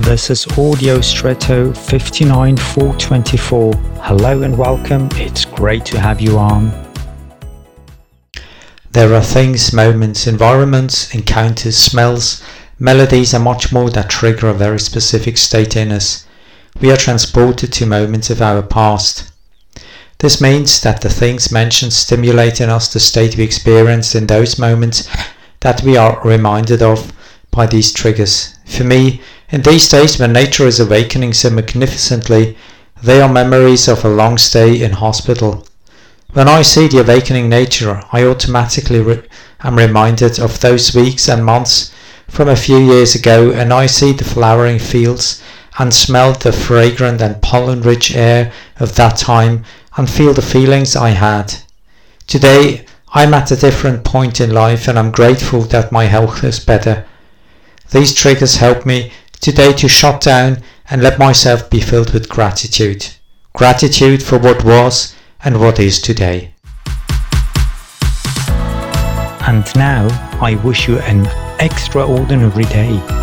This is Audio Stretto 59424. Hello and welcome. It's great to have you on. There are things, moments, environments, encounters, smells, melodies, and much more that trigger a very specific state in us. We are transported to moments of our past. This means that the things mentioned stimulate in us the state we experienced in those moments that we are reminded of by these triggers. For me, in these days when nature is awakening so magnificently, they are memories of a long stay in hospital when I see the awakening nature, I automatically re- am reminded of those weeks and months from a few years ago, and I see the flowering fields and smell the fragrant and pollen rich air of that time and feel the feelings I had. Today, I'm at a different point in life and I'm grateful that my health is better. These triggers help me today to shut down and let myself be filled with gratitude. Gratitude for what was and what is today. And now I wish you an extraordinary day.